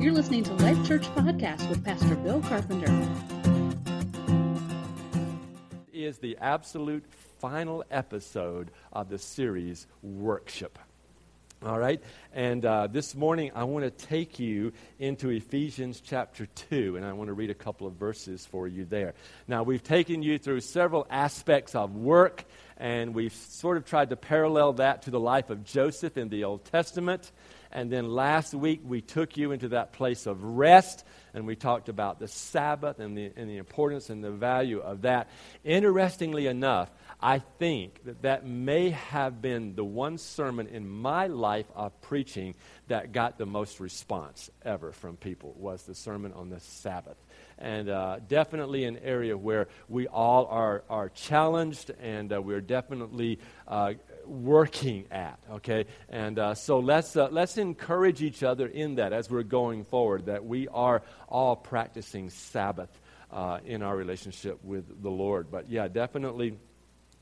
You're listening to Life Church Podcast with Pastor Bill Carpenter. Is the absolute final episode of the series Workship. All right? And uh, this morning, I want to take you into Ephesians chapter 2, and I want to read a couple of verses for you there. Now, we've taken you through several aspects of work, and we've sort of tried to parallel that to the life of Joseph in the Old Testament. And then last week, we took you into that place of rest, and we talked about the Sabbath and the, and the importance and the value of that. Interestingly enough, I think that that may have been the one sermon in my life of preaching that got the most response ever from people was the sermon on the Sabbath. And uh, definitely an area where we all are, are challenged and uh, we're definitely uh, working at, okay? And uh, so let's, uh, let's encourage each other in that as we're going forward, that we are all practicing Sabbath uh, in our relationship with the Lord. But yeah, definitely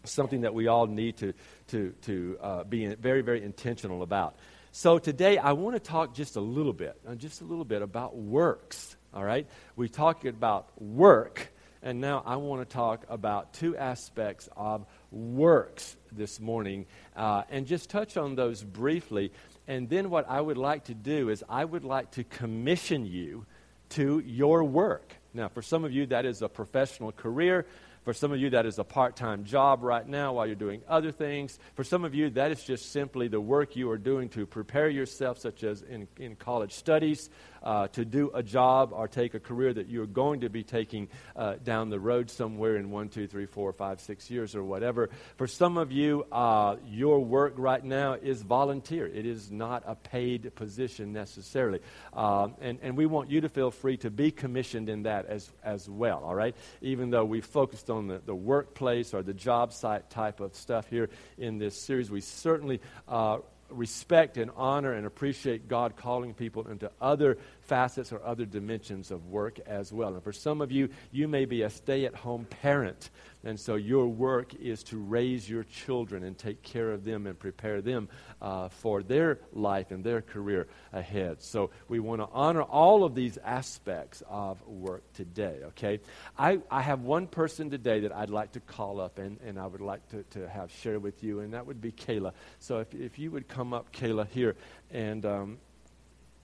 something that we all need to, to, to uh, be very, very intentional about. So today I want to talk just a little bit, uh, just a little bit about works. All right? We talked about work, and now I want to talk about two aspects of works this morning uh, and just touch on those briefly. And then what I would like to do is I would like to commission you to your work. Now, for some of you, that is a professional career. For some of you, that is a part time job right now while you're doing other things. For some of you, that is just simply the work you are doing to prepare yourself, such as in, in college studies, uh, to do a job or take a career that you're going to be taking uh, down the road somewhere in one, two, three, four, five, six years or whatever. For some of you, uh, your work right now is volunteer, it is not a paid position necessarily. Um, and, and we want you to feel free to be commissioned in that as, as well, all right? Even though we focused on the, the workplace or the job site type of stuff here in this series, we certainly uh, respect and honor and appreciate God calling people into other facets or other dimensions of work as well. And for some of you, you may be a stay at home parent. And so your work is to raise your children and take care of them and prepare them uh, for their life and their career ahead. So we want to honor all of these aspects of work today, okay? I, I have one person today that I'd like to call up and, and I would like to, to have share with you, and that would be Kayla. So if, if you would come up, Kayla, here, and um,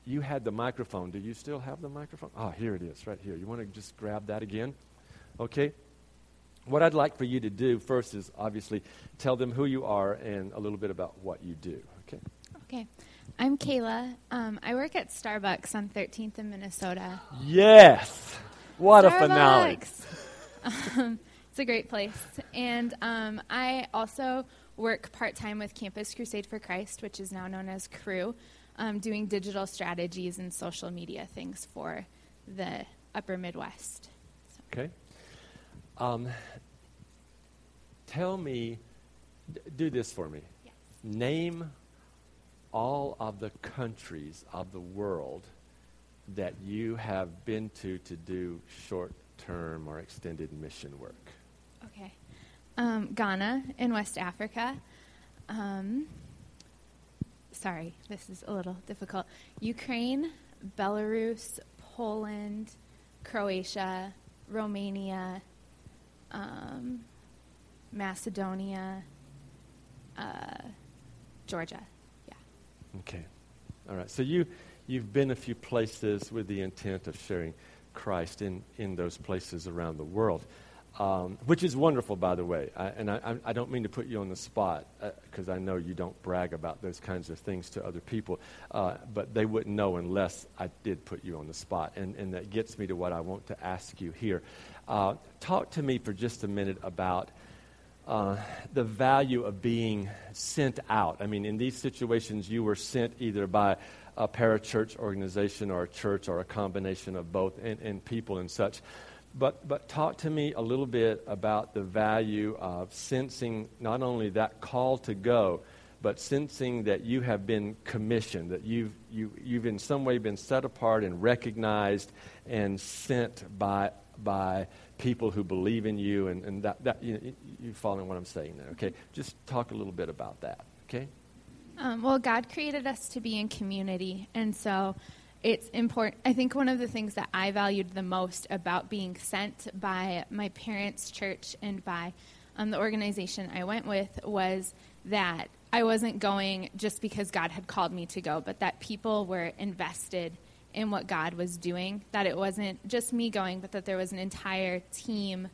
you had the microphone. Do you still have the microphone? Oh, here it is, right here. You want to just grab that again? Okay. What I'd like for you to do first is obviously tell them who you are and a little bit about what you do. Okay. Okay. I'm Kayla. Um, I work at Starbucks on 13th in Minnesota. Yes. What Starbucks. a finale. Um, it's a great place. And um, I also work part time with Campus Crusade for Christ, which is now known as Cru um, doing digital strategies and social media things for the upper Midwest. So. Okay. Um, tell me, d- do this for me. Yes. Name all of the countries of the world that you have been to to do short term or extended mission work. Okay. Um, Ghana in West Africa. Um, sorry, this is a little difficult. Ukraine, Belarus, Poland, Croatia, Romania, um, Macedonia, uh, Georgia. Yeah. Okay. All right. So you you've been a few places with the intent of sharing Christ in, in those places around the world um, which is wonderful, by the way. I, and I, I, don't mean to put you on the spot because uh, I know you don't brag about those kinds of things to other people, uh, but they wouldn't know unless I did put you on the spot. And, and that gets me to what I want to ask you here. Uh, talk to me for just a minute about uh, the value of being sent out. I mean, in these situations, you were sent either by a parachurch organization or a church or a combination of both, and, and people and such. But, but talk to me a little bit about the value of sensing not only that call to go, but sensing that you have been commissioned, that you've, you, you've in some way been set apart and recognized and sent by, by people who believe in you, and, and that, that you, you following what I'm saying there, okay? Just talk a little bit about that, okay? Um, well, God created us to be in community, and so it's important. I think one of the things that I valued the most about being sent by my parents' church and by um, the organization I went with was that I wasn't going just because God had called me to go, but that people were invested in what God was doing. That it wasn't just me going, but that there was an entire team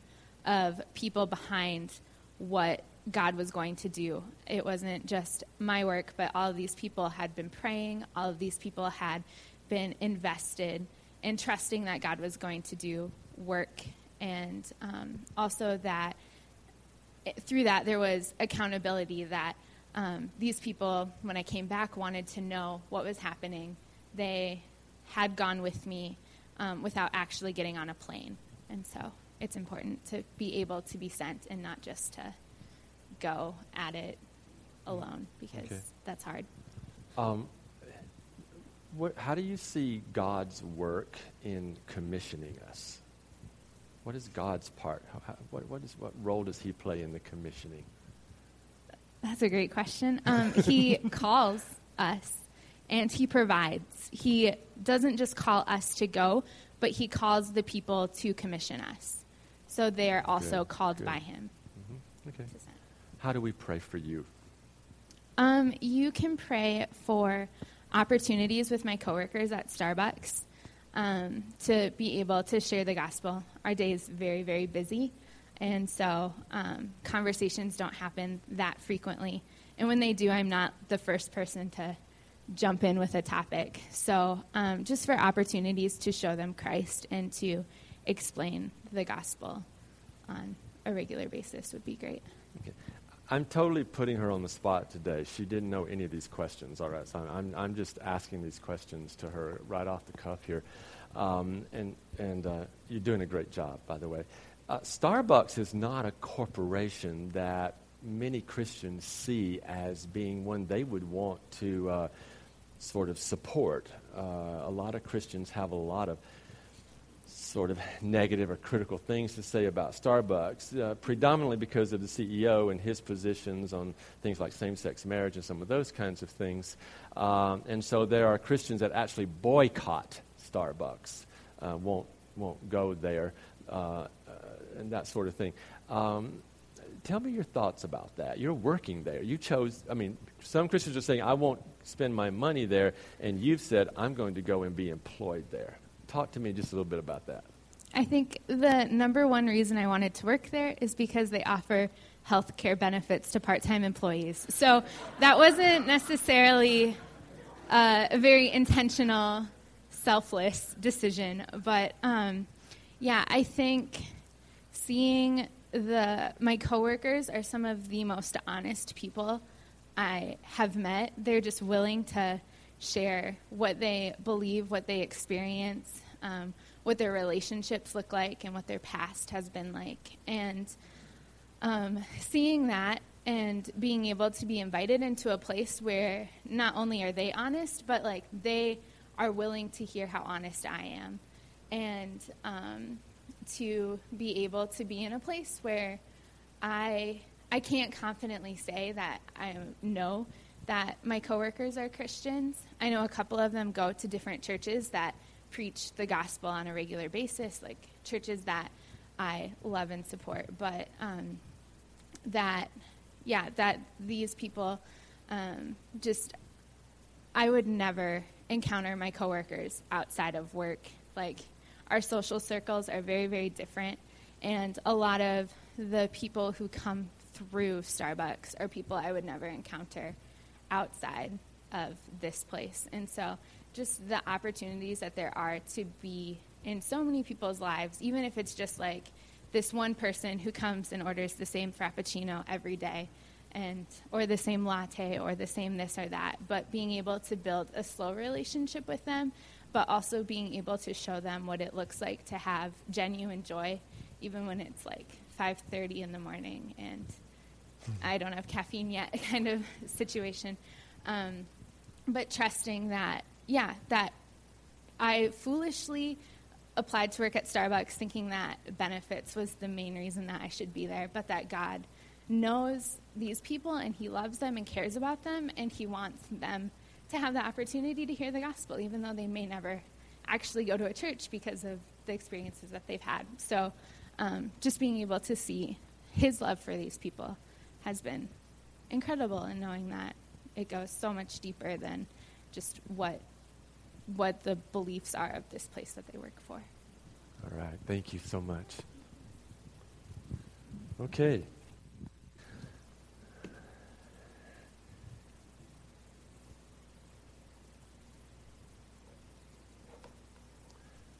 of people behind what God was going to do. It wasn't just my work, but all of these people had been praying, all of these people had been invested in trusting that God was going to do work, and um, also that it, through that there was accountability that um, these people, when I came back, wanted to know what was happening. They had gone with me um, without actually getting on a plane. And so it's important to be able to be sent and not just to go at it alone because Okay. that's hard. Um, what, how do you see God's work in commissioning us? What is God's part? How, what, what, is, what role does He play in the commissioning? That's a great question. Um, he calls us and he provides. He doesn't just call us to go, but he calls the people to commission us. So they are also Good, called good. by him. hmm Okay. How do we pray for you? Um, you can pray for opportunities with my coworkers at Starbucks um, to be able to share the gospel. Our day is very, very busy, and so um, conversations don't happen that frequently. And when they do, I'm not the first person to jump in with a topic. So um, just for opportunities to show them Christ and to explain the gospel on a regular basis would be great. Okay. I'm totally putting her on the spot today. She didn't know any of these questions, all right? So I'm, I'm just asking these questions to her right off the cuff here. Um, and and uh, you're doing a great job, by the way. Uh, Starbucks is not a corporation that many Christians see as being one they would want to uh, sort of support. Uh, a lot of Christians have a lot of sort of negative or critical things to say about Starbucks, uh, predominantly because of the CEO and his positions on things like same sex marriage and some of those kinds of things. Um, and so there are Christians that actually boycott Starbucks, uh, won't, won't go there, uh, uh, and that sort of thing. Um, tell me your thoughts about that. You're working there. You chose, I mean, some Christians are saying, I won't spend my money there, and you've said, I'm going to go and be employed there. Talk to me just a little bit about that. I think the number one reason I wanted to work there is because they offer health care benefits to part time employees. So that wasn't necessarily uh, a very intentional, selfless decision. But um, yeah, I think seeing the my coworkers are some of the most honest people I have met. They're just willing to share what they believe, what they experience, um, what their relationships look like, and what their past has been like. And um, seeing that and being able to be invited into a place where not only are they honest, but like they are willing to hear how honest I am, and um, to be able to be in a place where I I can't confidently say that I know that my coworkers are Christians. I know a couple of them go to different churches that preach the gospel on a regular basis, like churches that I love and support. But um, that, yeah, that these people um, just, I would never encounter my coworkers outside of work. Like, our social circles are very, very different. And a lot of the people who come through Starbucks are people I would never encounter outside of this place. And so, just the opportunities that there are to be in so many people's lives, even if it's just like this one person who comes and orders the same frappuccino every day and or the same latte or the same this or that but being able to build a slow relationship with them but also being able to show them what it looks like to have genuine joy even when it's like 5:30 in the morning and I don't have caffeine yet kind of situation um, but trusting that yeah that I foolishly applied to work at Starbucks thinking that benefits was the main reason that I should be there, but that God knows these people and He loves them and cares about them and He wants them to have the opportunity to hear the gospel, even though they may never actually go to a church because of the experiences that they've had. So, um, just being able to see his love for these people has been incredible, in knowing that it goes so much deeper than just what what the beliefs are of this place that they work for. All right. Thank you so much. Okay.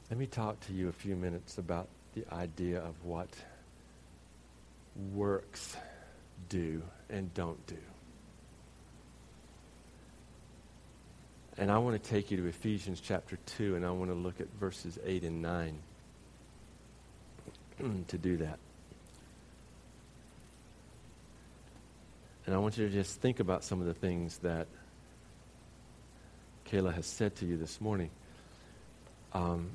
Let me talk to you a few minutes about the idea of what works do and don't do. And I want to take you to Ephesians chapter 2, and I want to look at verses 8 and 9 to do that. And I want you to just think about some of the things that Kayla has said to you this morning. Um,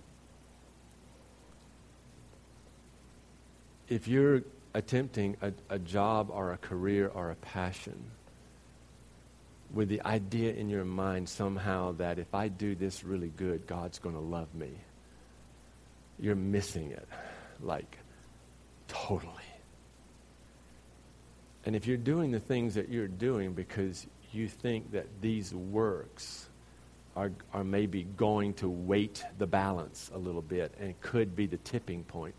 if you're attempting a, a job or a career or a passion with the idea in your mind somehow that if I do this really good, God's going to love me, you're missing it. Like, totally. And if you're doing the things that you're doing because you think that these works are, are maybe going to weight the balance a little bit and could be the tipping point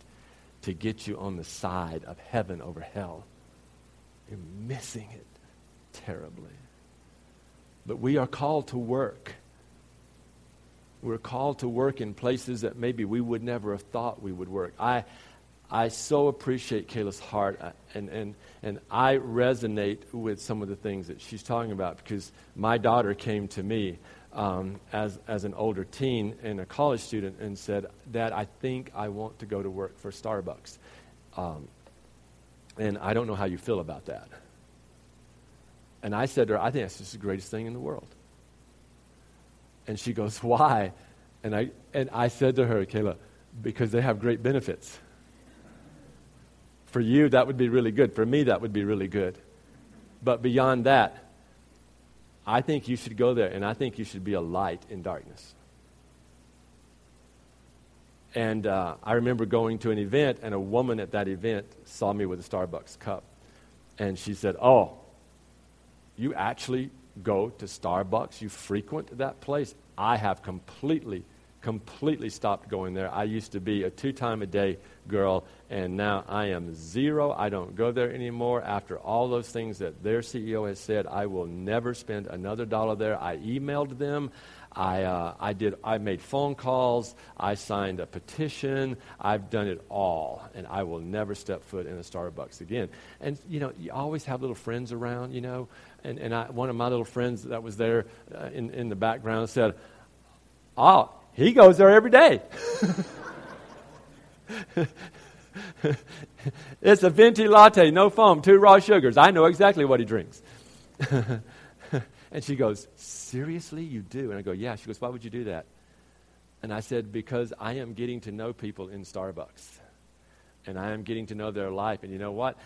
to get you on the side of heaven over hell, you're missing it terribly. But we are called to work. We're called to work in places that maybe we would never have thought we would work. I, I so appreciate Kayla's heart, uh, and, and, and I resonate with some of the things that she's talking about because my daughter came to me um, as, as an older teen and a college student and said, Dad, I think I want to go to work for Starbucks. Um, and I don't know how you feel about that. And I said to her, I think that's just the greatest thing in the world. And she goes, Why? And I, and I said to her, Kayla, because they have great benefits. For you, that would be really good. For me, that would be really good. But beyond that, I think you should go there, and I think you should be a light in darkness. And uh, I remember going to an event, and a woman at that event saw me with a Starbucks cup. And she said, Oh, you actually go to Starbucks? You frequent that place? I have completely completely stopped going there. I used to be a two time a day girl, and now I am zero. I don't go there anymore. After all those things that their CEO has said, I will never spend another dollar there. I emailed them. I, uh, I did. I made phone calls. I signed a petition. I've done it all, and I will never step foot in a Starbucks again. And you know, you always have little friends around, you know. And and I, one of my little friends that was there uh, in in the background said, "Oh, he goes there every day. it's a venti latte, no foam, two raw sugars. I know exactly what he drinks. and she goes, Seriously, you do? And I go, Yeah. She goes, Why would you do that? And I said, Because I am getting to know people in Starbucks. And I am getting to know their life. And you know what?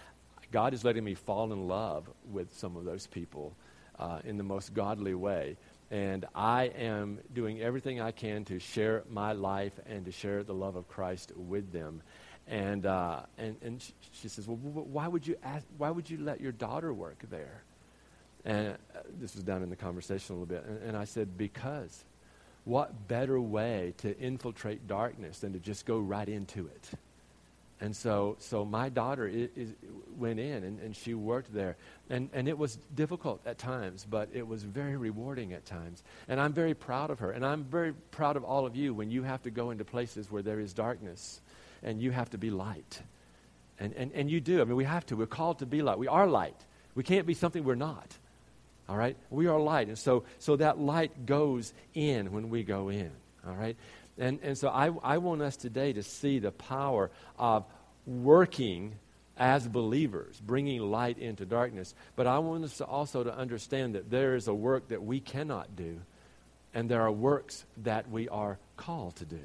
God is letting me fall in love with some of those people uh, in the most godly way and I am doing everything I can to share my life and to share the love of Christ with them. And, uh, and, and she says, well, why would, you ask, why would you let your daughter work there? And uh, this was down in the conversation a little bit. And, and I said, because what better way to infiltrate darkness than to just go right into it? And so, so my daughter is, is, went in and, and she worked there. And, and it was difficult at times, but it was very rewarding at times. And I'm very proud of her. And I'm very proud of all of you when you have to go into places where there is darkness and you have to be light. And, and, and you do. I mean, we have to. We're called to be light. We are light. We can't be something we're not. All right? We are light. And so, so that light goes in when we go in. All right? And, and so I, I want us today to see the power of working as believers, bringing light into darkness. But I want us to also to understand that there is a work that we cannot do, and there are works that we are called to do.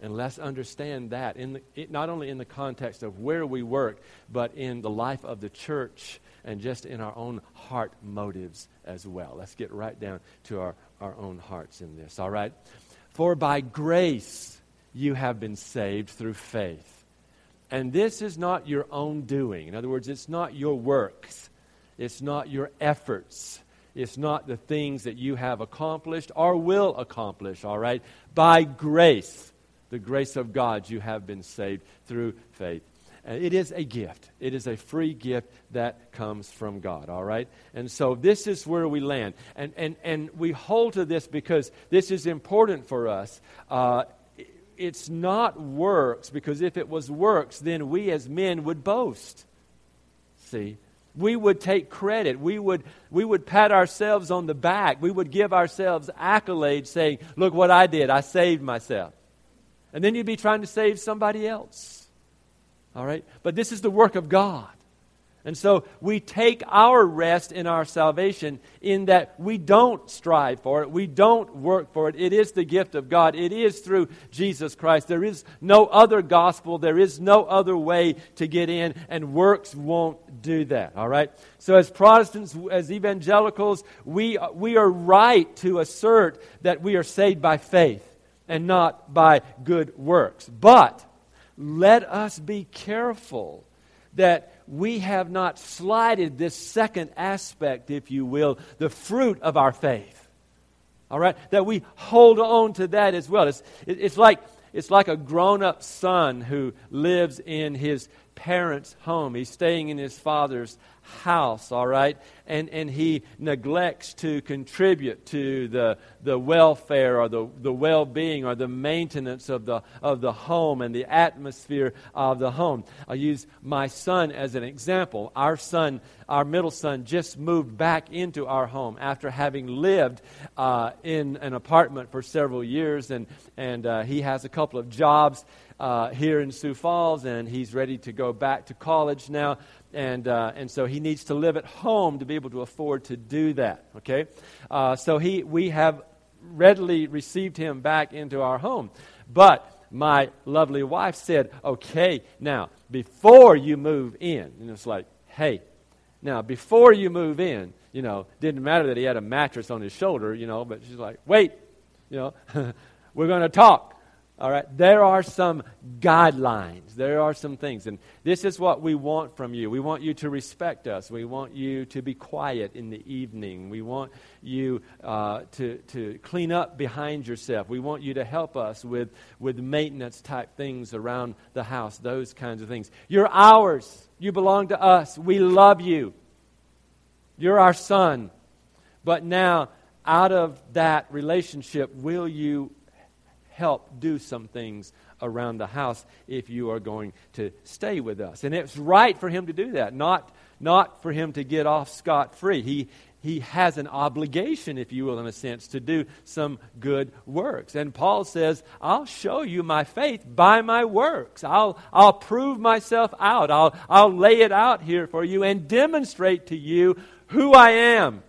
And let's understand that, in the, it, not only in the context of where we work, but in the life of the church and just in our own heart motives as well. Let's get right down to our, our own hearts in this, all right? For by grace you have been saved through faith. And this is not your own doing. In other words, it's not your works, it's not your efforts. It's not the things that you have accomplished or will accomplish, all right? By grace, the grace of God, you have been saved through faith. And it is a gift. It is a free gift that comes from God, all right? And so this is where we land. And, and, and we hold to this because this is important for us. Uh, it's not works, because if it was works, then we as men would boast. See? We would take credit. We would, we would pat ourselves on the back. We would give ourselves accolades saying, Look what I did. I saved myself. And then you'd be trying to save somebody else. All right? But this is the work of God. And so we take our rest in our salvation in that we don't strive for it, we don't work for it. It is the gift of God, it is through Jesus Christ. There is no other gospel, there is no other way to get in, and works won't do that. All right? So, as Protestants, as evangelicals, we, we are right to assert that we are saved by faith and not by good works. But let us be careful that we have not slighted this second aspect, if you will, the fruit of our faith. All right? That we hold on to that as well. It's, it's, like, it's like a grown up son who lives in his parents' home. He's staying in his father's house, all right? And, and he neglects to contribute to the, the welfare or the, the well being or the maintenance of the, of the home and the atmosphere of the home. I'll use my son as an example. Our son, our middle son, just moved back into our home after having lived uh, in an apartment for several years, and, and uh, he has a couple of jobs. Uh, here in Sioux Falls, and he's ready to go back to college now and, uh, and so he needs to live at home to be able to afford to do that. Okay? Uh, so he, we have readily received him back into our home. But my lovely wife said, okay, now, before you move in, and it's like, hey, now, before you move in, you know, didn't matter that he had a mattress on his shoulder, you know, but she's like, wait, you know, we're going to talk. All right, there are some guidelines. There are some things. And this is what we want from you. We want you to respect us. We want you to be quiet in the evening. We want you uh, to, to clean up behind yourself. We want you to help us with, with maintenance type things around the house, those kinds of things. You're ours. You belong to us. We love you. You're our son. But now, out of that relationship, will you help do some things around the house if you are going to stay with us. And it's right for him to do that, not, not for him to get off scot free. He, he has an obligation, if you will, in a sense, to do some good works. And Paul says, I'll show you my faith by my works. I'll, I'll prove myself out. I'll, I'll lay it out here for you and demonstrate to you who I am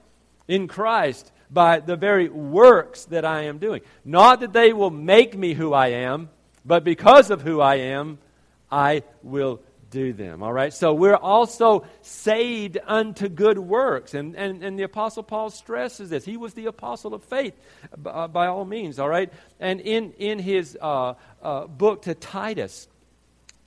in Christ by the very works that I am doing. Not that they will make me who I am, but because of who I am, I will do them. All right? So we're also saved unto good works. And, and, and the Apostle Paul stresses this. He was the apostle of faith uh, by all means. All right? And in, in his uh, uh, book to Titus,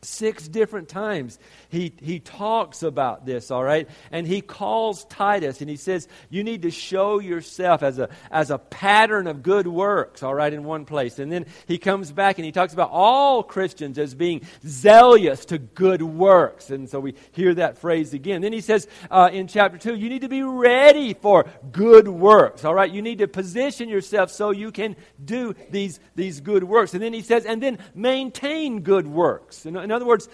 Six different times he, he talks about this, all right? And he calls Titus and he says, You need to show yourself as a, as a pattern of good works, all right, in one place. And then he comes back and he talks about all Christians as being zealous to good works. And so we hear that phrase again. Then he says uh, in chapter 2, You need to be ready for good works, all right? You need to position yourself so you can do these, these good works. And then he says, And then maintain good works. In other words,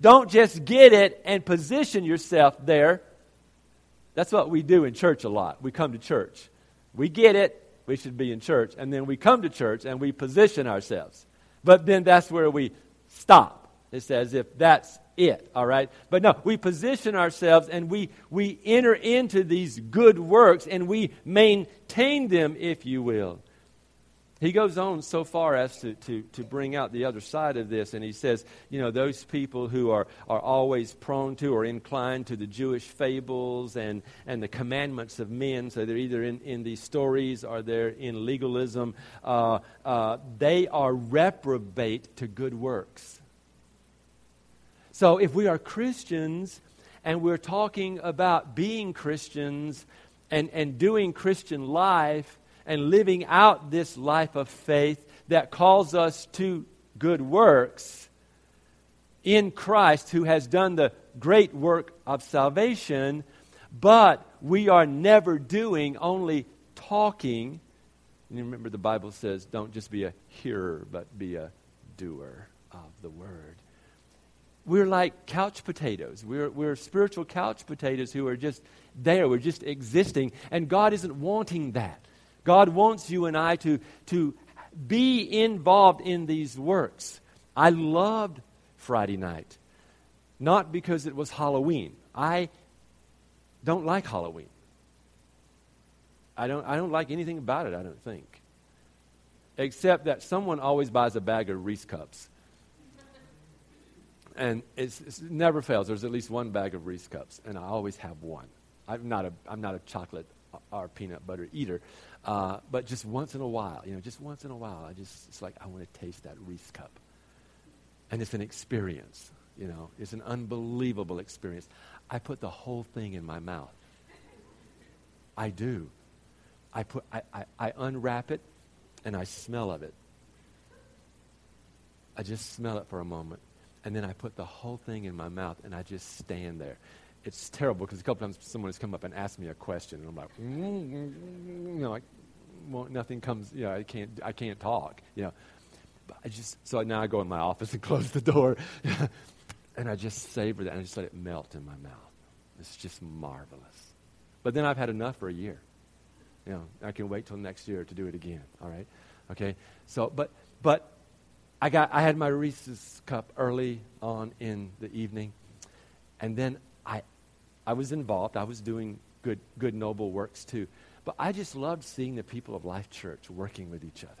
don't just get it and position yourself there. That's what we do in church a lot. We come to church. We get it, we should be in church. And then we come to church and we position ourselves. But then that's where we stop. It's as if that's it, all right? But no, we position ourselves and we, we enter into these good works and we maintain them, if you will. He goes on so far as to, to, to bring out the other side of this, and he says, you know, those people who are, are always prone to or inclined to the Jewish fables and, and the commandments of men, so they're either in, in these stories or they're in legalism, uh, uh, they are reprobate to good works. So if we are Christians and we're talking about being Christians and, and doing Christian life, and living out this life of faith that calls us to good works in Christ, who has done the great work of salvation, but we are never doing, only talking. And remember, the Bible says, don't just be a hearer, but be a doer of the word. We're like couch potatoes. We're, we're spiritual couch potatoes who are just there. We're just existing. And God isn't wanting that. God wants you and I to, to be involved in these works. I loved Friday night, not because it was Halloween. I don't like Halloween. I don't, I don't like anything about it, I don't think. Except that someone always buys a bag of Reese cups. And it never fails. There's at least one bag of Reese cups, and I always have one. I'm not a, I'm not a chocolate or peanut butter eater. Uh, but just once in a while, you know, just once in a while, I just, it's like, I want to taste that Reese cup. And it's an experience, you know, it's an unbelievable experience. I put the whole thing in my mouth. I do. I, put, I, I, I unwrap it and I smell of it. I just smell it for a moment. And then I put the whole thing in my mouth and I just stand there it's terrible because a couple times someone has come up and asked me a question, and I'm like, mm-hmm. you know, like, well, nothing comes. Know, I can't, I can't talk. You know, but I just so now I go in my office and close the door, and I just savor that and I just let it melt in my mouth. It's just marvelous. But then I've had enough for a year. You know, I can wait till next year to do it again. All right, okay. So, but but I got I had my Reese's cup early on in the evening, and then I I was involved. I was doing good, good, noble works too. But I just loved seeing the people of Life Church working with each other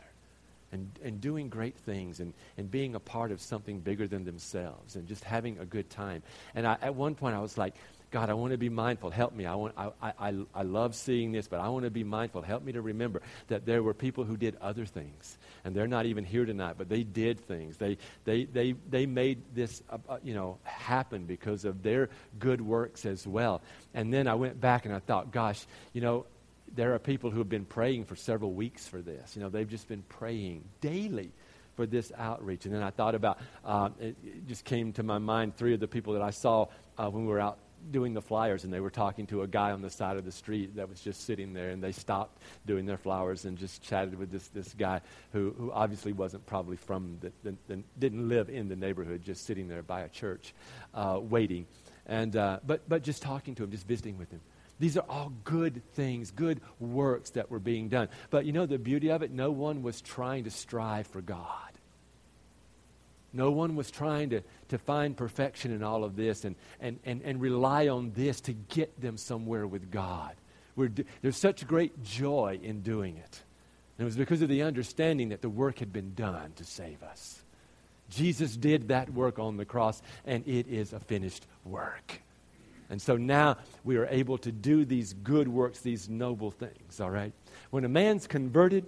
and, and doing great things and, and being a part of something bigger than themselves and just having a good time. And I, at one point, I was like, God, I want to be mindful. Help me. I, want, I, I, I love seeing this, but I want to be mindful. Help me to remember that there were people who did other things. And they're not even here tonight, but they did things. They, they, they, they made this uh, uh, you know, happen because of their good works as well. And then I went back and I thought, gosh, you know, there are people who have been praying for several weeks for this. You know, they've just been praying daily for this outreach. And then I thought about, uh, it, it, just came to my mind three of the people that I saw uh, when we were out doing the flyers and they were talking to a guy on the side of the street that was just sitting there and they stopped doing their flowers and just chatted with this, this guy who, who obviously wasn't probably from the, the, the didn't live in the neighborhood just sitting there by a church uh, waiting and uh, but but just talking to him just visiting with him these are all good things, good works that were being done. But you know the beauty of it? No one was trying to strive for God. No one was trying to, to find perfection in all of this and, and, and, and rely on this to get them somewhere with God. We're, there's such great joy in doing it. And it was because of the understanding that the work had been done to save us. Jesus did that work on the cross, and it is a finished work. And so now we are able to do these good works, these noble things, all right? When a man's converted,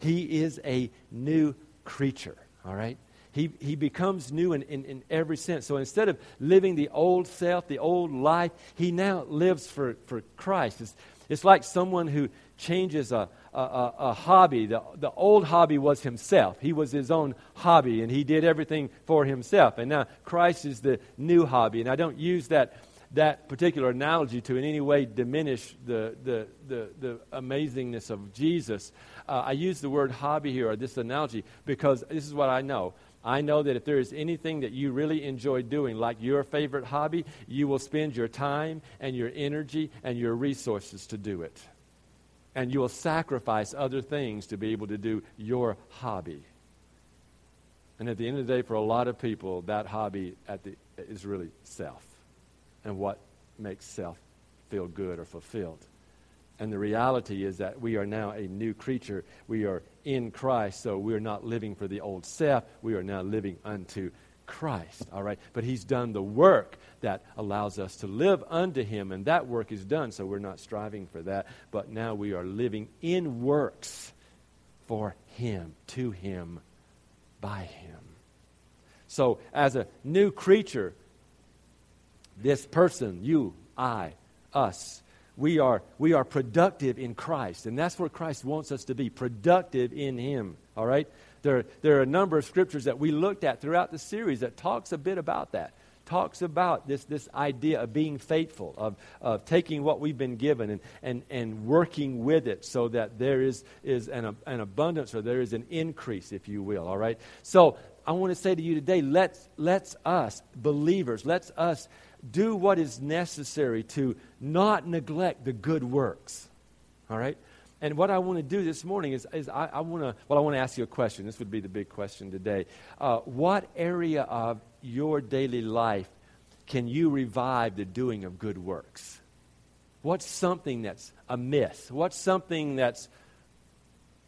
he is a new creature, all right? He, he becomes new in, in, in every sense. So instead of living the old self, the old life, he now lives for, for Christ. It's, it's like someone who changes a, a, a, a, hobby. The, the old hobby was himself. He was his own hobby, and he did everything for himself. And now Christ is the new hobby. And I don't use that that particular analogy to in any way diminish the, the, the, the amazingness of Jesus. Uh, I use the word hobby here, or this analogy, because this is what I know. I know that if there is anything that you really enjoy doing, like your favorite hobby, you will spend your time and your energy and your resources to do it. And you will sacrifice other things to be able to do your hobby. And at the end of the day, for a lot of people, that hobby the, is really self and what makes self feel good or fulfilled. And the reality is that we are now a new creature. We are in Christ, so we are not living for the old self. We are now living unto Christ, all right? But He's done the work that allows us to live unto Him, and that work is done, so we're not striving for that. But now we are living in works for Him, to Him, by Him. So, as a new creature, this person, you, I, us, we are, we are productive in Christ. And that's where Christ wants us to be productive in Him. All right? There, there are a number of scriptures that we looked at throughout the series that talks a bit about that. Talks about this, this idea of being faithful, of, of taking what we've been given and, and, and working with it so that there is, is an, an abundance or there is an increase, if you will. All right? So I want to say to you today, let's, let's us, believers, let's us do what is necessary to not neglect the good works. All right? And what I want to do this morning is, is I, I want to, well, I want to ask you a question. This would be the big question today. Uh, what area of your daily life can you revive the doing of good works? What's something that's amiss? What's something that's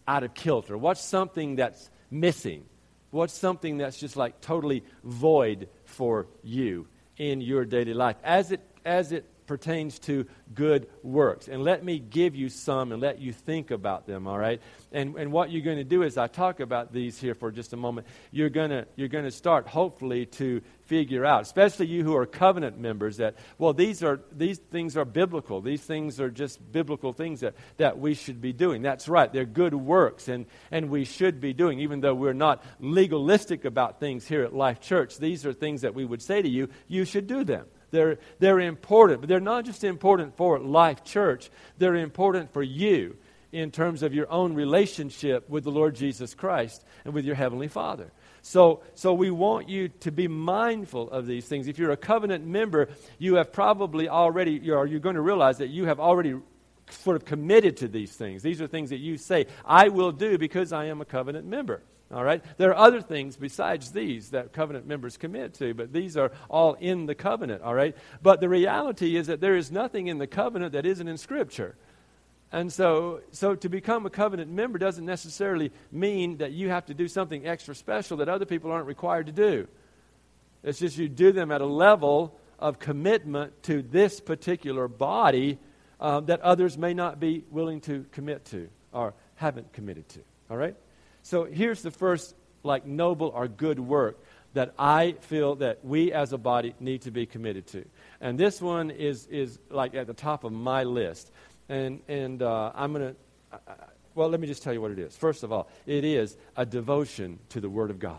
out of kilter? What's something that's missing? What's something that's just like totally void for you? In your daily life. As it, as it pertains to good works. And let me give you some and let you think about them, all right? And, and what you're going to do is I talk about these here for just a moment. You're going to, you're going to start, hopefully, to figure out, especially you who are covenant members, that, well, these, are, these things are biblical. These things are just biblical things that, that we should be doing. That's right. They're good works, and, and we should be doing, even though we're not legalistic about things here at Life Church. These are things that we would say to you, you should do them. They're, they're important, but they're not just important for Life Church, they're important for you in terms of your own relationship with the Lord Jesus Christ and with your Heavenly Father. So, so we want you to be mindful of these things. If you're a covenant member, you have probably already, you're, you're going to realize that you have already sort of committed to these things. These are things that you say, I will do because I am a covenant member. All right? There are other things besides these that covenant members commit to, but these are all in the covenant, all right? But the reality is that there is nothing in the covenant that isn't in Scripture. And so, so to become a covenant member doesn't necessarily mean that you have to do something extra special that other people aren't required to do. It's just you do them at a level of commitment to this particular body um, that others may not be willing to commit to or haven't committed to. All right? So here's the first, like, noble or good work that I feel that we as a body need to be committed to. And this one is, is like at the top of my list. And, and uh, I'm going to, well, let me just tell you what it is. First of all, it is a devotion to the Word of God.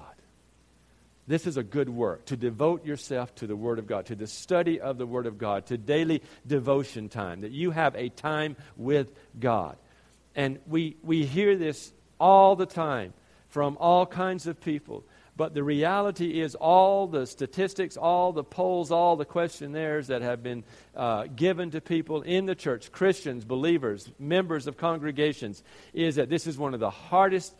This is a good work to devote yourself to the Word of God, to the study of the Word of God, to daily devotion time, that you have a time with God. And we, we hear this all the time from all kinds of people. But the reality is, all the statistics, all the polls, all the questionnaires that have been uh, given to people in the church, Christians, believers, members of congregations, is that this is one of the hardest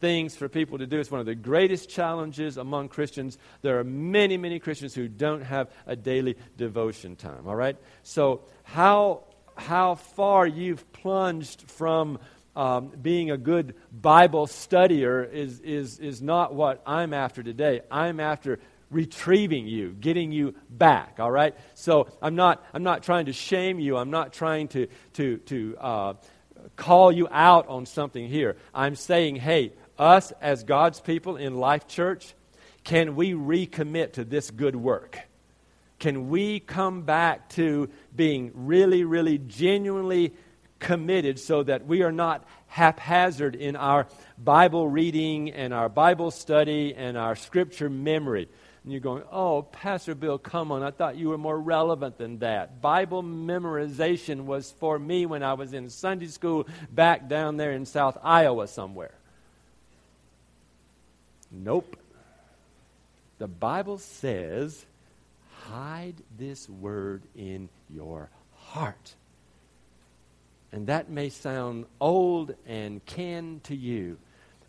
things for people to do. It's one of the greatest challenges among Christians. There are many, many Christians who don't have a daily devotion time, all right? So, how, how far you've plunged from um, being a good Bible studier is, is, is not what I'm after today. I'm after retrieving you, getting you back, all right? So I'm not, I'm not trying to shame you. I'm not trying to, to, to uh, call you out on something here. I'm saying, hey, us as God's people in Life Church, can we recommit to this good work? Can we come back to being really, really genuinely committed so that we are not haphazard in our Bible reading and our Bible study and our scripture memory. And you're going, oh, Pastor Bill, come on. I thought you were more relevant than that. Bible memorization was for me when I was in Sunday school back down there in South Iowa somewhere. Nope. The Bible says, hide this word in your heart and that may sound old and can to you,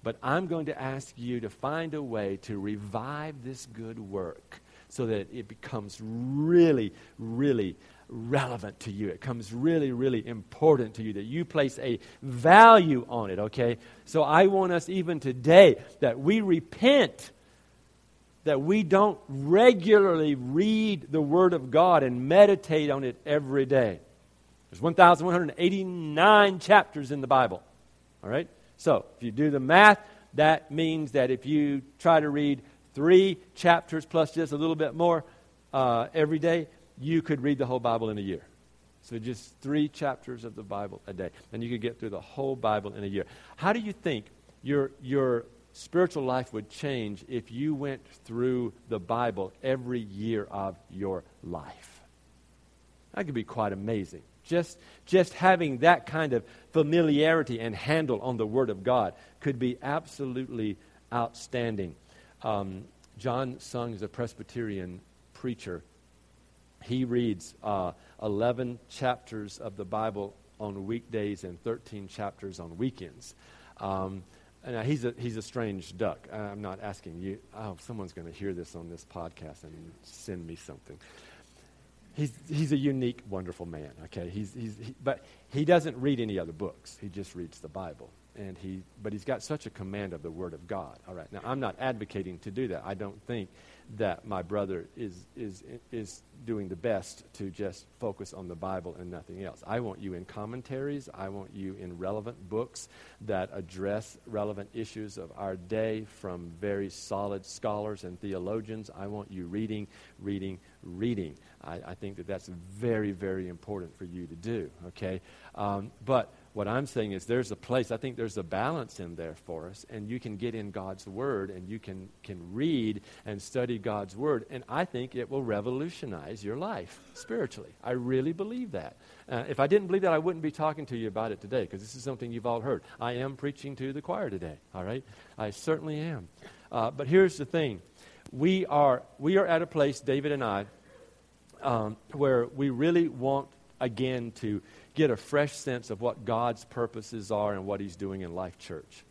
but I'm going to ask you to find a way to revive this good work so that it becomes really, really relevant to you. It comes really, really important to you, that you place a value on it, okay? So I want us even today that we repent that we don't regularly read the Word of God and meditate on it every day. There's 1,189 chapters in the Bible, all right? So if you do the math, that means that if you try to read three chapters plus just a little bit more uh, every day, you could read the whole Bible in a year. So just three chapters of the Bible a day, and you could get through the whole Bible in a year. How do you think your your spiritual life would change if you went through the Bible every year of your life? That could be quite amazing. Just, just having that kind of familiarity and handle on the Word of God could be absolutely outstanding. Um, John Sung is a Presbyterian preacher he reads uh, 11 chapters of the Bible on weekdays and 13 chapters on weekends. Um, and he's a, he's a strange duck. I'm not asking you. Oh, someone's going to hear this on this podcast and send me something. He's, he's a unique, wonderful man, okay? He's, he's, he, but he doesn't read any other books. He just reads the Bible. And he, but he's got such a command of the Word of God. All right. Now, I'm not advocating to do that. I don't think that my brother is, is, is doing the best to just focus on the Bible and nothing else. I want you in commentaries. I want you in relevant books that address relevant issues of our day from very solid scholars and theologians. I want you reading, reading, reading. I, I think that that's very, very important for you to do, okay? Um, but what I'm saying is there's a place, I think there's a balance in there for us, and you can get in God's Word and you can, can read and study God's Word, and I think it will revolutionize your life spiritually. I really believe that. Uh, if I didn't believe that, I wouldn't be talking to you about it today, because this is something you've all heard. I am preaching to the choir today, all right? I certainly am. Uh, but here's the thing we are, we are at a place, David and I, um, where we really want, again, to get a fresh sense of what God's purposes are and what He's doing in Life Church.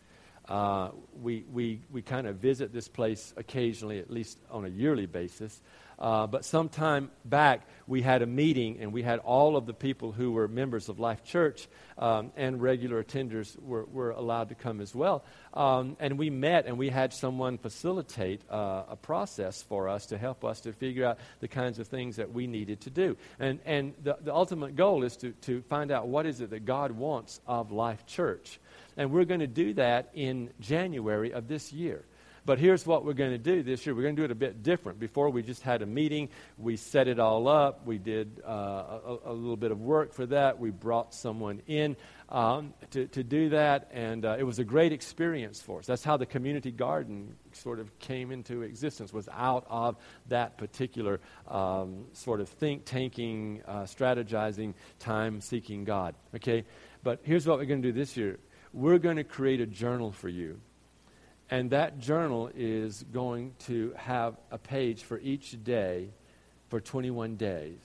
Uh, we we, we kind of visit this place occasionally, at least on a yearly basis. Uh, but sometime back, we had a meeting, and we had all of the people who were members of Life Church um, and regular attenders were, were allowed to come as well. Um, and we met, and we had someone facilitate uh, a process for us to help us to figure out the kinds of things that we needed to do. And, and the, the ultimate goal is to, to find out what is it that God wants of Life Church. And we're going to do that in January of this year. But here's what we're going to do this year. We're going to do it a bit different. Before, we just had a meeting. We set it all up. We did uh, a, a, little bit of work for that. We brought someone in um, to, to do that, and uh, it was a great experience for us. That's how the community garden sort of came into existence, was out of that particular um, sort of think-tanking, uh, strategizing, time-seeking God. Okay? But here's what we're going to do this year. We're going to create a journal for you and that journal is going to have a page for each day for 21 days.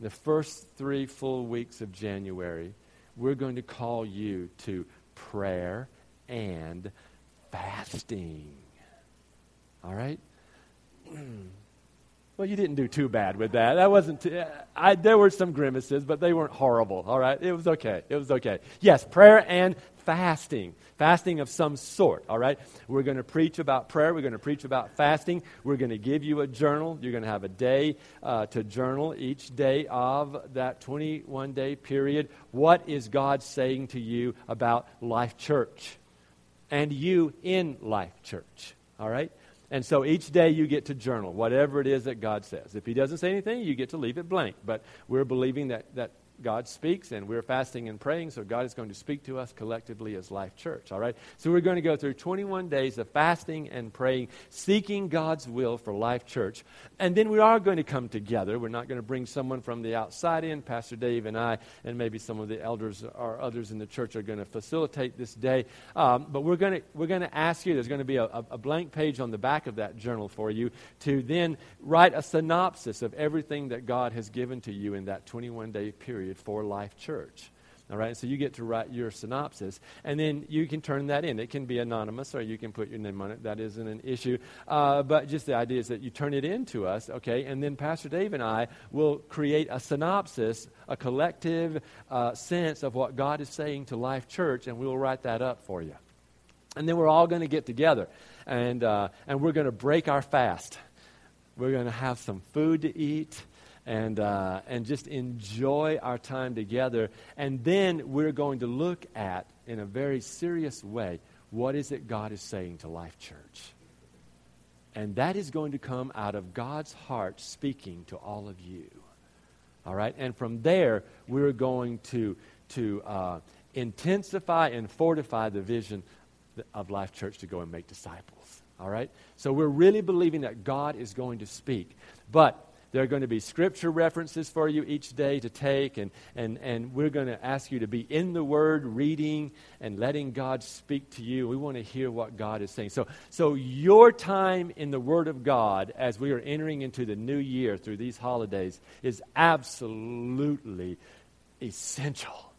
The first three full weeks of January, we're going to call you to prayer and fasting. All right? Well, you didn't do too bad with that. That wasn't. Too, I, there were some grimaces, but they weren't horrible. All right, it was okay. It was okay. Yes, prayer and fasting. Fasting of some sort, all right? We're going to preach about prayer. We're going to preach about fasting. We're going to give you a journal. You're going to have a day uh, to journal each day of that 21 day period. What is God saying to you about Life Church? And you in Life Church, all right? And so each day you get to journal whatever it is that God says. If He doesn't say anything, you get to leave it blank. But we're believing that, that God speaks, and we're fasting and praying, so God is going to speak to us collectively as Life Church, all right? So we're going to go through 21 days of fasting and praying, seeking God's will for Life Church. And then we are going to come together. We're not going to bring someone from the outside in. Pastor Dave and I, and maybe some of the elders or others in the church are going to facilitate this day. Um, but we're going, to, we're going to ask you, there's going to be a, a blank page on the back of that journal for you to then write a synopsis of everything that God has given to you in that 21 day period for Life Church. All right, so you get to write your synopsis, and then you can turn that in. It can be anonymous, or you can put your name on it. That isn't an issue. Uh, but just the idea is that you turn it in to us, okay? And then Pastor Dave and I will create a synopsis, a collective uh, sense of what God is saying to Life Church, and we will write that up for you. And then we're all going to get together, and, uh, and we're going to break our fast. We're going to have some food to eat and, uh, and just enjoy our time together. And then we're going to look at, in a very serious way, what is it God is saying to Life Church? And that is going to come out of God's heart speaking to all of you. All right? And from there, we're going to, to uh, intensify and fortify the vision of Life Church to go and make disciples. All right? So we're really believing that God is going to speak. But there are going to be scripture references for you each day to take, and, and, and we're going to ask you to be in the Word, reading and letting God speak to you. We want to hear what God is saying. So, so your time in the Word of God as we are entering into the new year through these holidays is absolutely essential.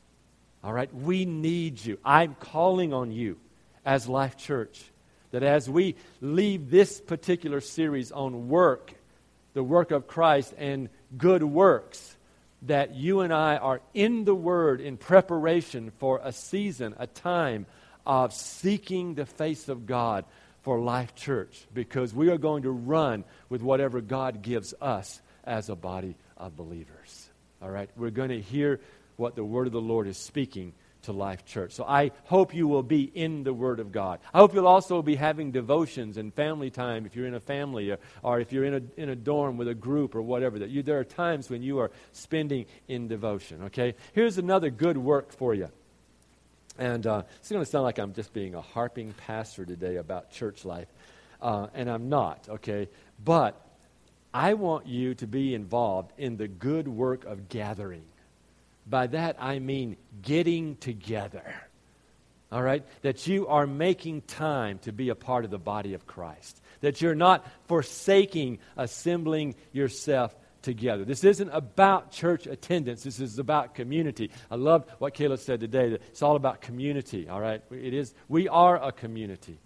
All right? We need you. I'm calling on you as Life Church that as we leave this particular series on work the work of Christ and good works, that you and I are in the Word in preparation for a season, a time of seeking the face of God for Life Church, because we are going to run with whatever God gives us as a body of believers. All right? We're going to hear what the Word of the Lord is speaking to Life Church. So I hope you will be in the Word of God. I hope you'll also be having devotions and family time if you're in a family or, or if you're in a, in a dorm with a group or whatever. That you, there are times when you are spending in devotion, okay? Here's another good work for you. And uh, it's going to sound like I'm just being a harping pastor today about church life. Uh, and I'm not, okay? But I want you to be involved in the good work of gathering. By that I mean getting together. All right? That you are making time to be a part of the body of Christ. That you're not forsaking assembling yourself together. This isn't about church attendance. This is about community. I loved what Caleb said today. That it's all about community. All right? It is. We are a community.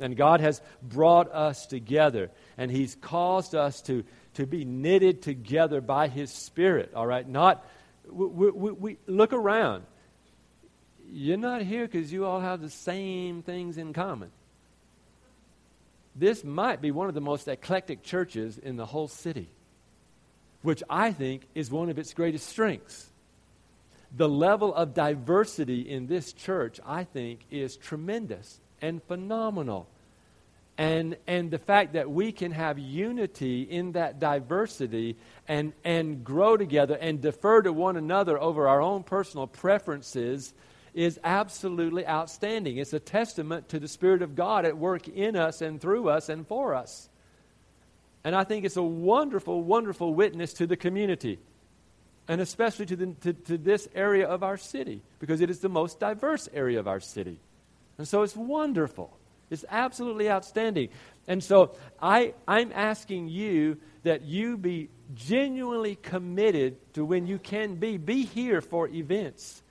And God has brought us together, and He's caused us to, to be knitted together by His Spirit, all right? Not we, we, we look around. You're not here because you all have the same things in common. This might be one of the most eclectic churches in the whole city, which I think is one of its greatest strengths. The level of diversity in this church, I think, is tremendous and phenomenal and, and the fact that we can have unity in that diversity and, and grow together and defer to one another over our own personal preferences is absolutely outstanding. It's a testament to the Spirit of God at work in us and through us and for us. And I think it's a wonderful, wonderful witness to the community, and especially to, the, to, to this area of our city, because it is the most diverse area of our city. And so it's wonderful. It's absolutely outstanding. And so I, I'm asking you that you be genuinely committed to when you can be. Be here for events.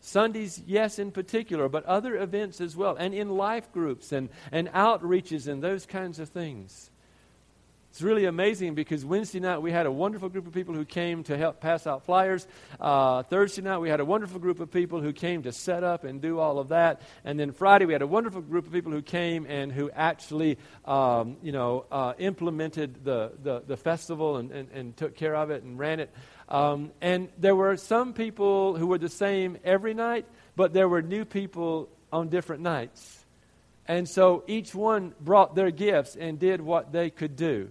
Sundays, yes, in particular, but other events as well, and in life groups and, and outreaches and those kinds of things. It's really amazing because Wednesday night we had a wonderful group of people who came to help pass out flyers. Uh, Thursday night we had a wonderful group of people who came to set up and do all of that. And then Friday we had a wonderful group of people who came and who actually, um, you know, uh, implemented the, the, the festival and, and, and, took care of it and ran it. Um, and there were some people who were the same every night, but there were new people on different nights. And so each one brought their gifts and did what they could do.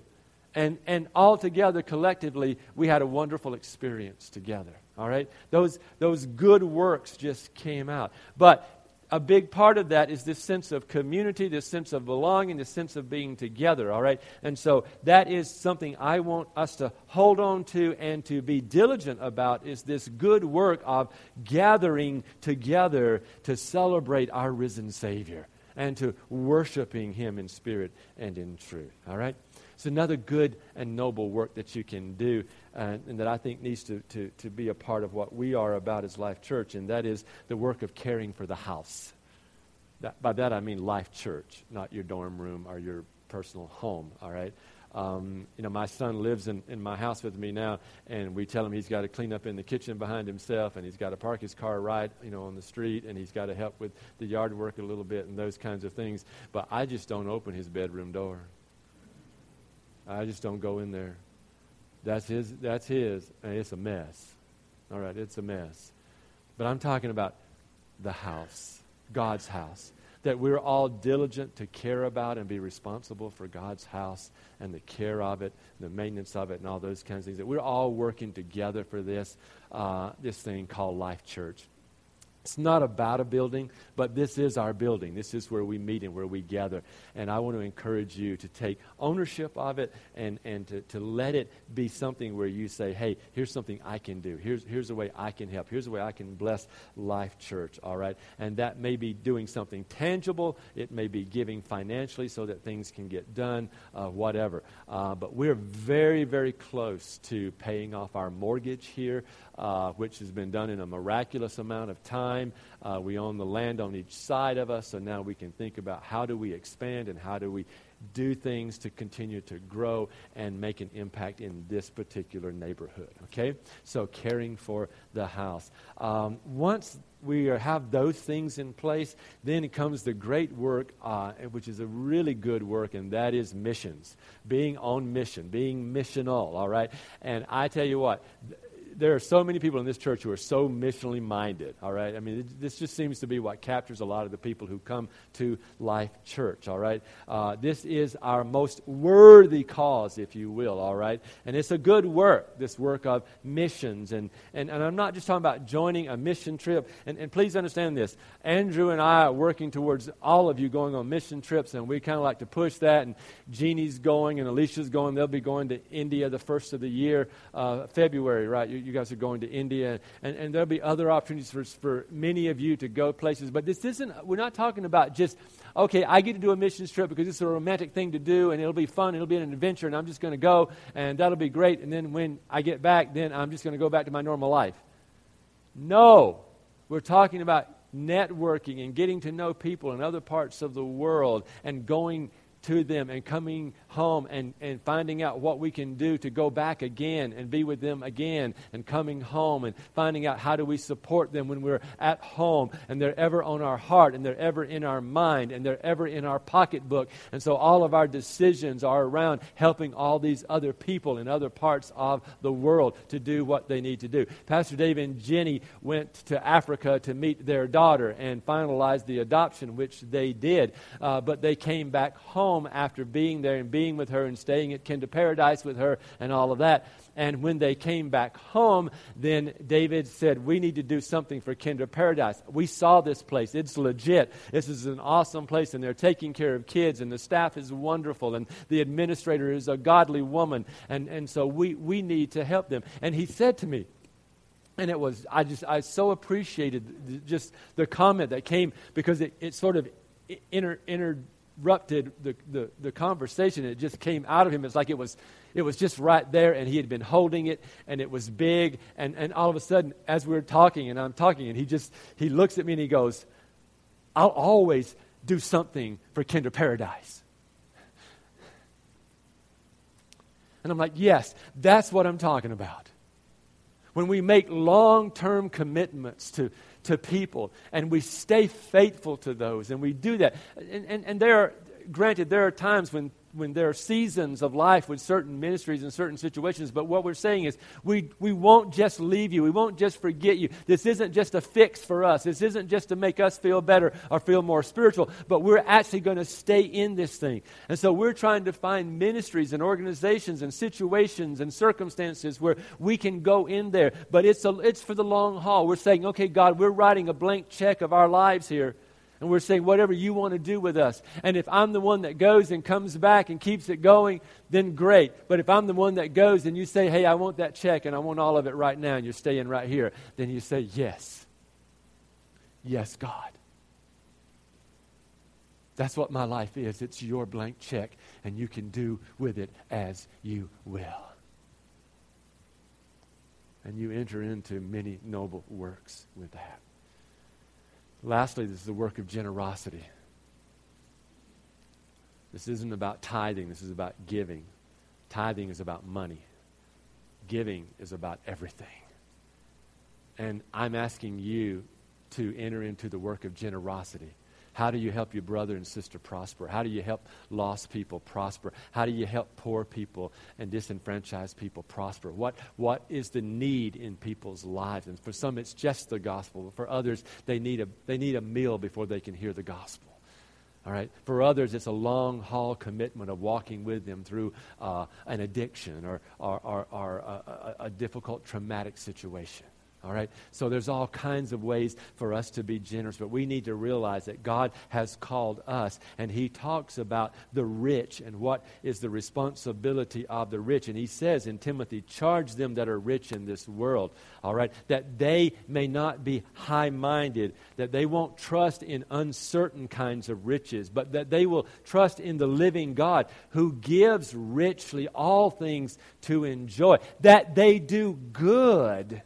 And, and all together, collectively, we had a wonderful experience together. All right? Those, those good works just came out. But a big part of that is this sense of community, this sense of belonging, this sense of being together, all right? And so that is something I want us to hold on to and to be diligent about is this good work of gathering together to celebrate our risen Savior and to worshiping Him in spirit and in truth. All right? It's another good and noble work that you can do uh, and that I think needs to, to, to be a part of what we are about as Life Church, and that is the work of caring for the house. That, by that I mean Life Church, not your dorm room or your personal home, all right? Um, you know, my son lives in, in my house with me now, and we tell him he's got to clean up in the kitchen behind himself, and he's got to park his car right, you know, on the street, and he's got to help with the yard work a little bit and those kinds of things. But I just don't open his bedroom door. I just don't go in there. That's his. That's his, and it's a mess. All right, it's a mess. But I'm talking about the house, God's house. That we're all diligent to care about and be responsible for God's house and the care of it, the maintenance of it, and all those kinds of things. That we're all working together for this, uh, this thing called Life Church. It's not about a building, but this is our building. This is where we meet and where we gather. And I want to encourage you to take ownership of it and, and to, to let it be something where you say, hey, here's something I can do. Here's, here's a way I can help. Here's a way I can bless Life Church, all right? And that may be doing something tangible. It may be giving financially so that things can get done, uh, whatever. Uh, but we're very, very close to paying off our mortgage here uh, which has been done in a miraculous amount of time. Uh, we own the land on each side of us, so now we can think about how do we expand and how do we do things to continue to grow and make an impact in this particular neighborhood. Okay? So, caring for the house. Um, once we have those things in place, then comes the great work, uh, which is a really good work, and that is missions. Being on mission, being missional, all right? And I tell you what, there are so many people in this church who are so missionally minded, all right? I mean, it, this just seems to be what captures a lot of the people who come to Life Church, all right? Uh, this is our most worthy cause, if you will, all right? And it's a good work, this work of missions. And, and, and I'm not just talking about joining a mission trip. And, and please understand this Andrew and I are working towards all of you going on mission trips, and we kind of like to push that. And Jeannie's going, and Alicia's going. They'll be going to India the first of the year, uh, February, right? You guys are going to India, and, and there'll be other opportunities for, for many of you to go places. But this isn't, we're not talking about just, okay, I get to do a missions trip because it's a romantic thing to do, and it'll be fun, it'll be an adventure, and I'm just going to go, and that'll be great. And then when I get back, then I'm just going to go back to my normal life. No, we're talking about networking and getting to know people in other parts of the world and going to them and coming home and, and finding out what we can do to go back again and be with them again and coming home and finding out how do we support them when we're at home and they're ever on our heart and they're ever in our mind and they're ever in our pocketbook. And so all of our decisions are around helping all these other people in other parts of the world to do what they need to do. Pastor Dave and Jenny went to Africa to meet their daughter and finalize the adoption, which they did. Uh, but they came back home home after being there and being with her and staying at Kinder Paradise with her and all of that. And when they came back home, then David said, We need to do something for Kinder Paradise. We saw this place. It's legit. This is an awesome place, and they're taking care of kids, and the staff is wonderful, and the administrator is a godly woman. And, and so we, we need to help them. And he said to me, and it was, I just, I so appreciated just the comment that came because it, it sort of inter, inter, interrupted the, the, the conversation. It just came out of him. It's like it was, it was just right there, and he had been holding it, and it was big. And, and all of a sudden, as we are talking, and I'm talking, and he just he looks at me and he goes, I'll always do something for Kinder Paradise. And I'm like, yes, that's what I'm talking about. When we make long term commitments to, to people, and we stay faithful to those, and we do that. And, and, and there are, granted, there are times when when there are seasons of life with certain ministries and certain situations. But what we're saying is we, we won't just leave you. We won't just forget you. This isn't just a fix for us. This isn't just to make us feel better or feel more spiritual, but we're actually going to stay in this thing. And so we're trying to find ministries and organizations and situations and circumstances where we can go in there. But it's, a, it's for the long haul. We're saying, okay, God, we're writing a blank check of our lives here. And we're saying, whatever you want to do with us. And if I'm the one that goes and comes back and keeps it going, then great. But if I'm the one that goes and you say, hey, I want that check and I want all of it right now, and you're staying right here, then you say, yes. Yes, God. That's what my life is. It's your blank check, and you can do with it as you will. And you enter into many noble works with that. Lastly, this is the work of generosity. This isn't about tithing, this is about giving. Tithing is about money, giving is about everything. And I'm asking you to enter into the work of generosity. How do you help your brother and sister prosper? How do you help lost people prosper? How do you help poor people and disenfranchised people prosper? What, what is the need in people's lives? And for some, it's just the gospel. For others, they need a, they need a meal before they can hear the gospel. All right. For others, it's a long haul commitment of walking with them through uh, an addiction or, or, or, or a, a, a difficult traumatic situation. All right? So there's all kinds of ways for us to be generous, but we need to realize that God has called us, and He talks about the rich and what is the responsibility of the rich. And He says in Timothy, charge them that are rich in this world, all right? That they may not be high minded, that they won't trust in uncertain kinds of riches, but that they will trust in the living God who gives richly all things to enjoy, that they do good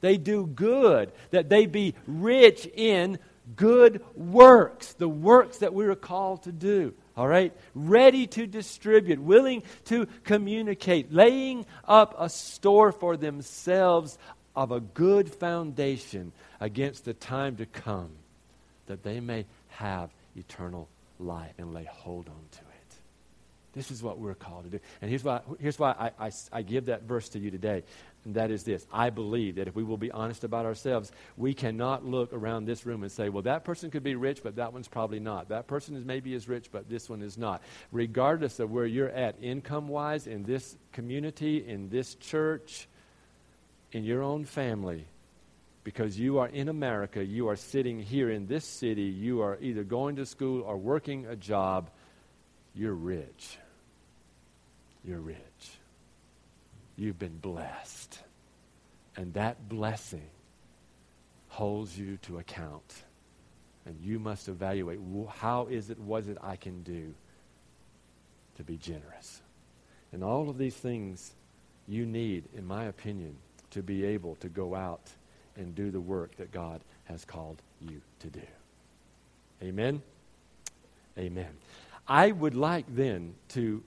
they do good, that they be rich in good works, the works that we are called to do. All right? Ready to distribute, willing to communicate, laying up a store for themselves of a good foundation against the time to come, that they may have eternal life and lay hold on to it. This is what we're called to do. And here's why, here's why I, I, I give that verse to you today. And that is this I believe that if we will be honest about ourselves, we cannot look around this room and say, well, that person could be rich, but that one's probably not. That person is maybe as rich, but this one is not. Regardless of where you're at income wise in this community, in this church, in your own family, because you are in America, you are sitting here in this city, you are either going to school or working a job, you're rich. You're rich. You've been blessed. And that blessing holds you to account. And you must evaluate how is it, was it I can do to be generous. And all of these things you need, in my opinion, to be able to go out and do the work that God has called you to do. Amen? Amen. I would like then to.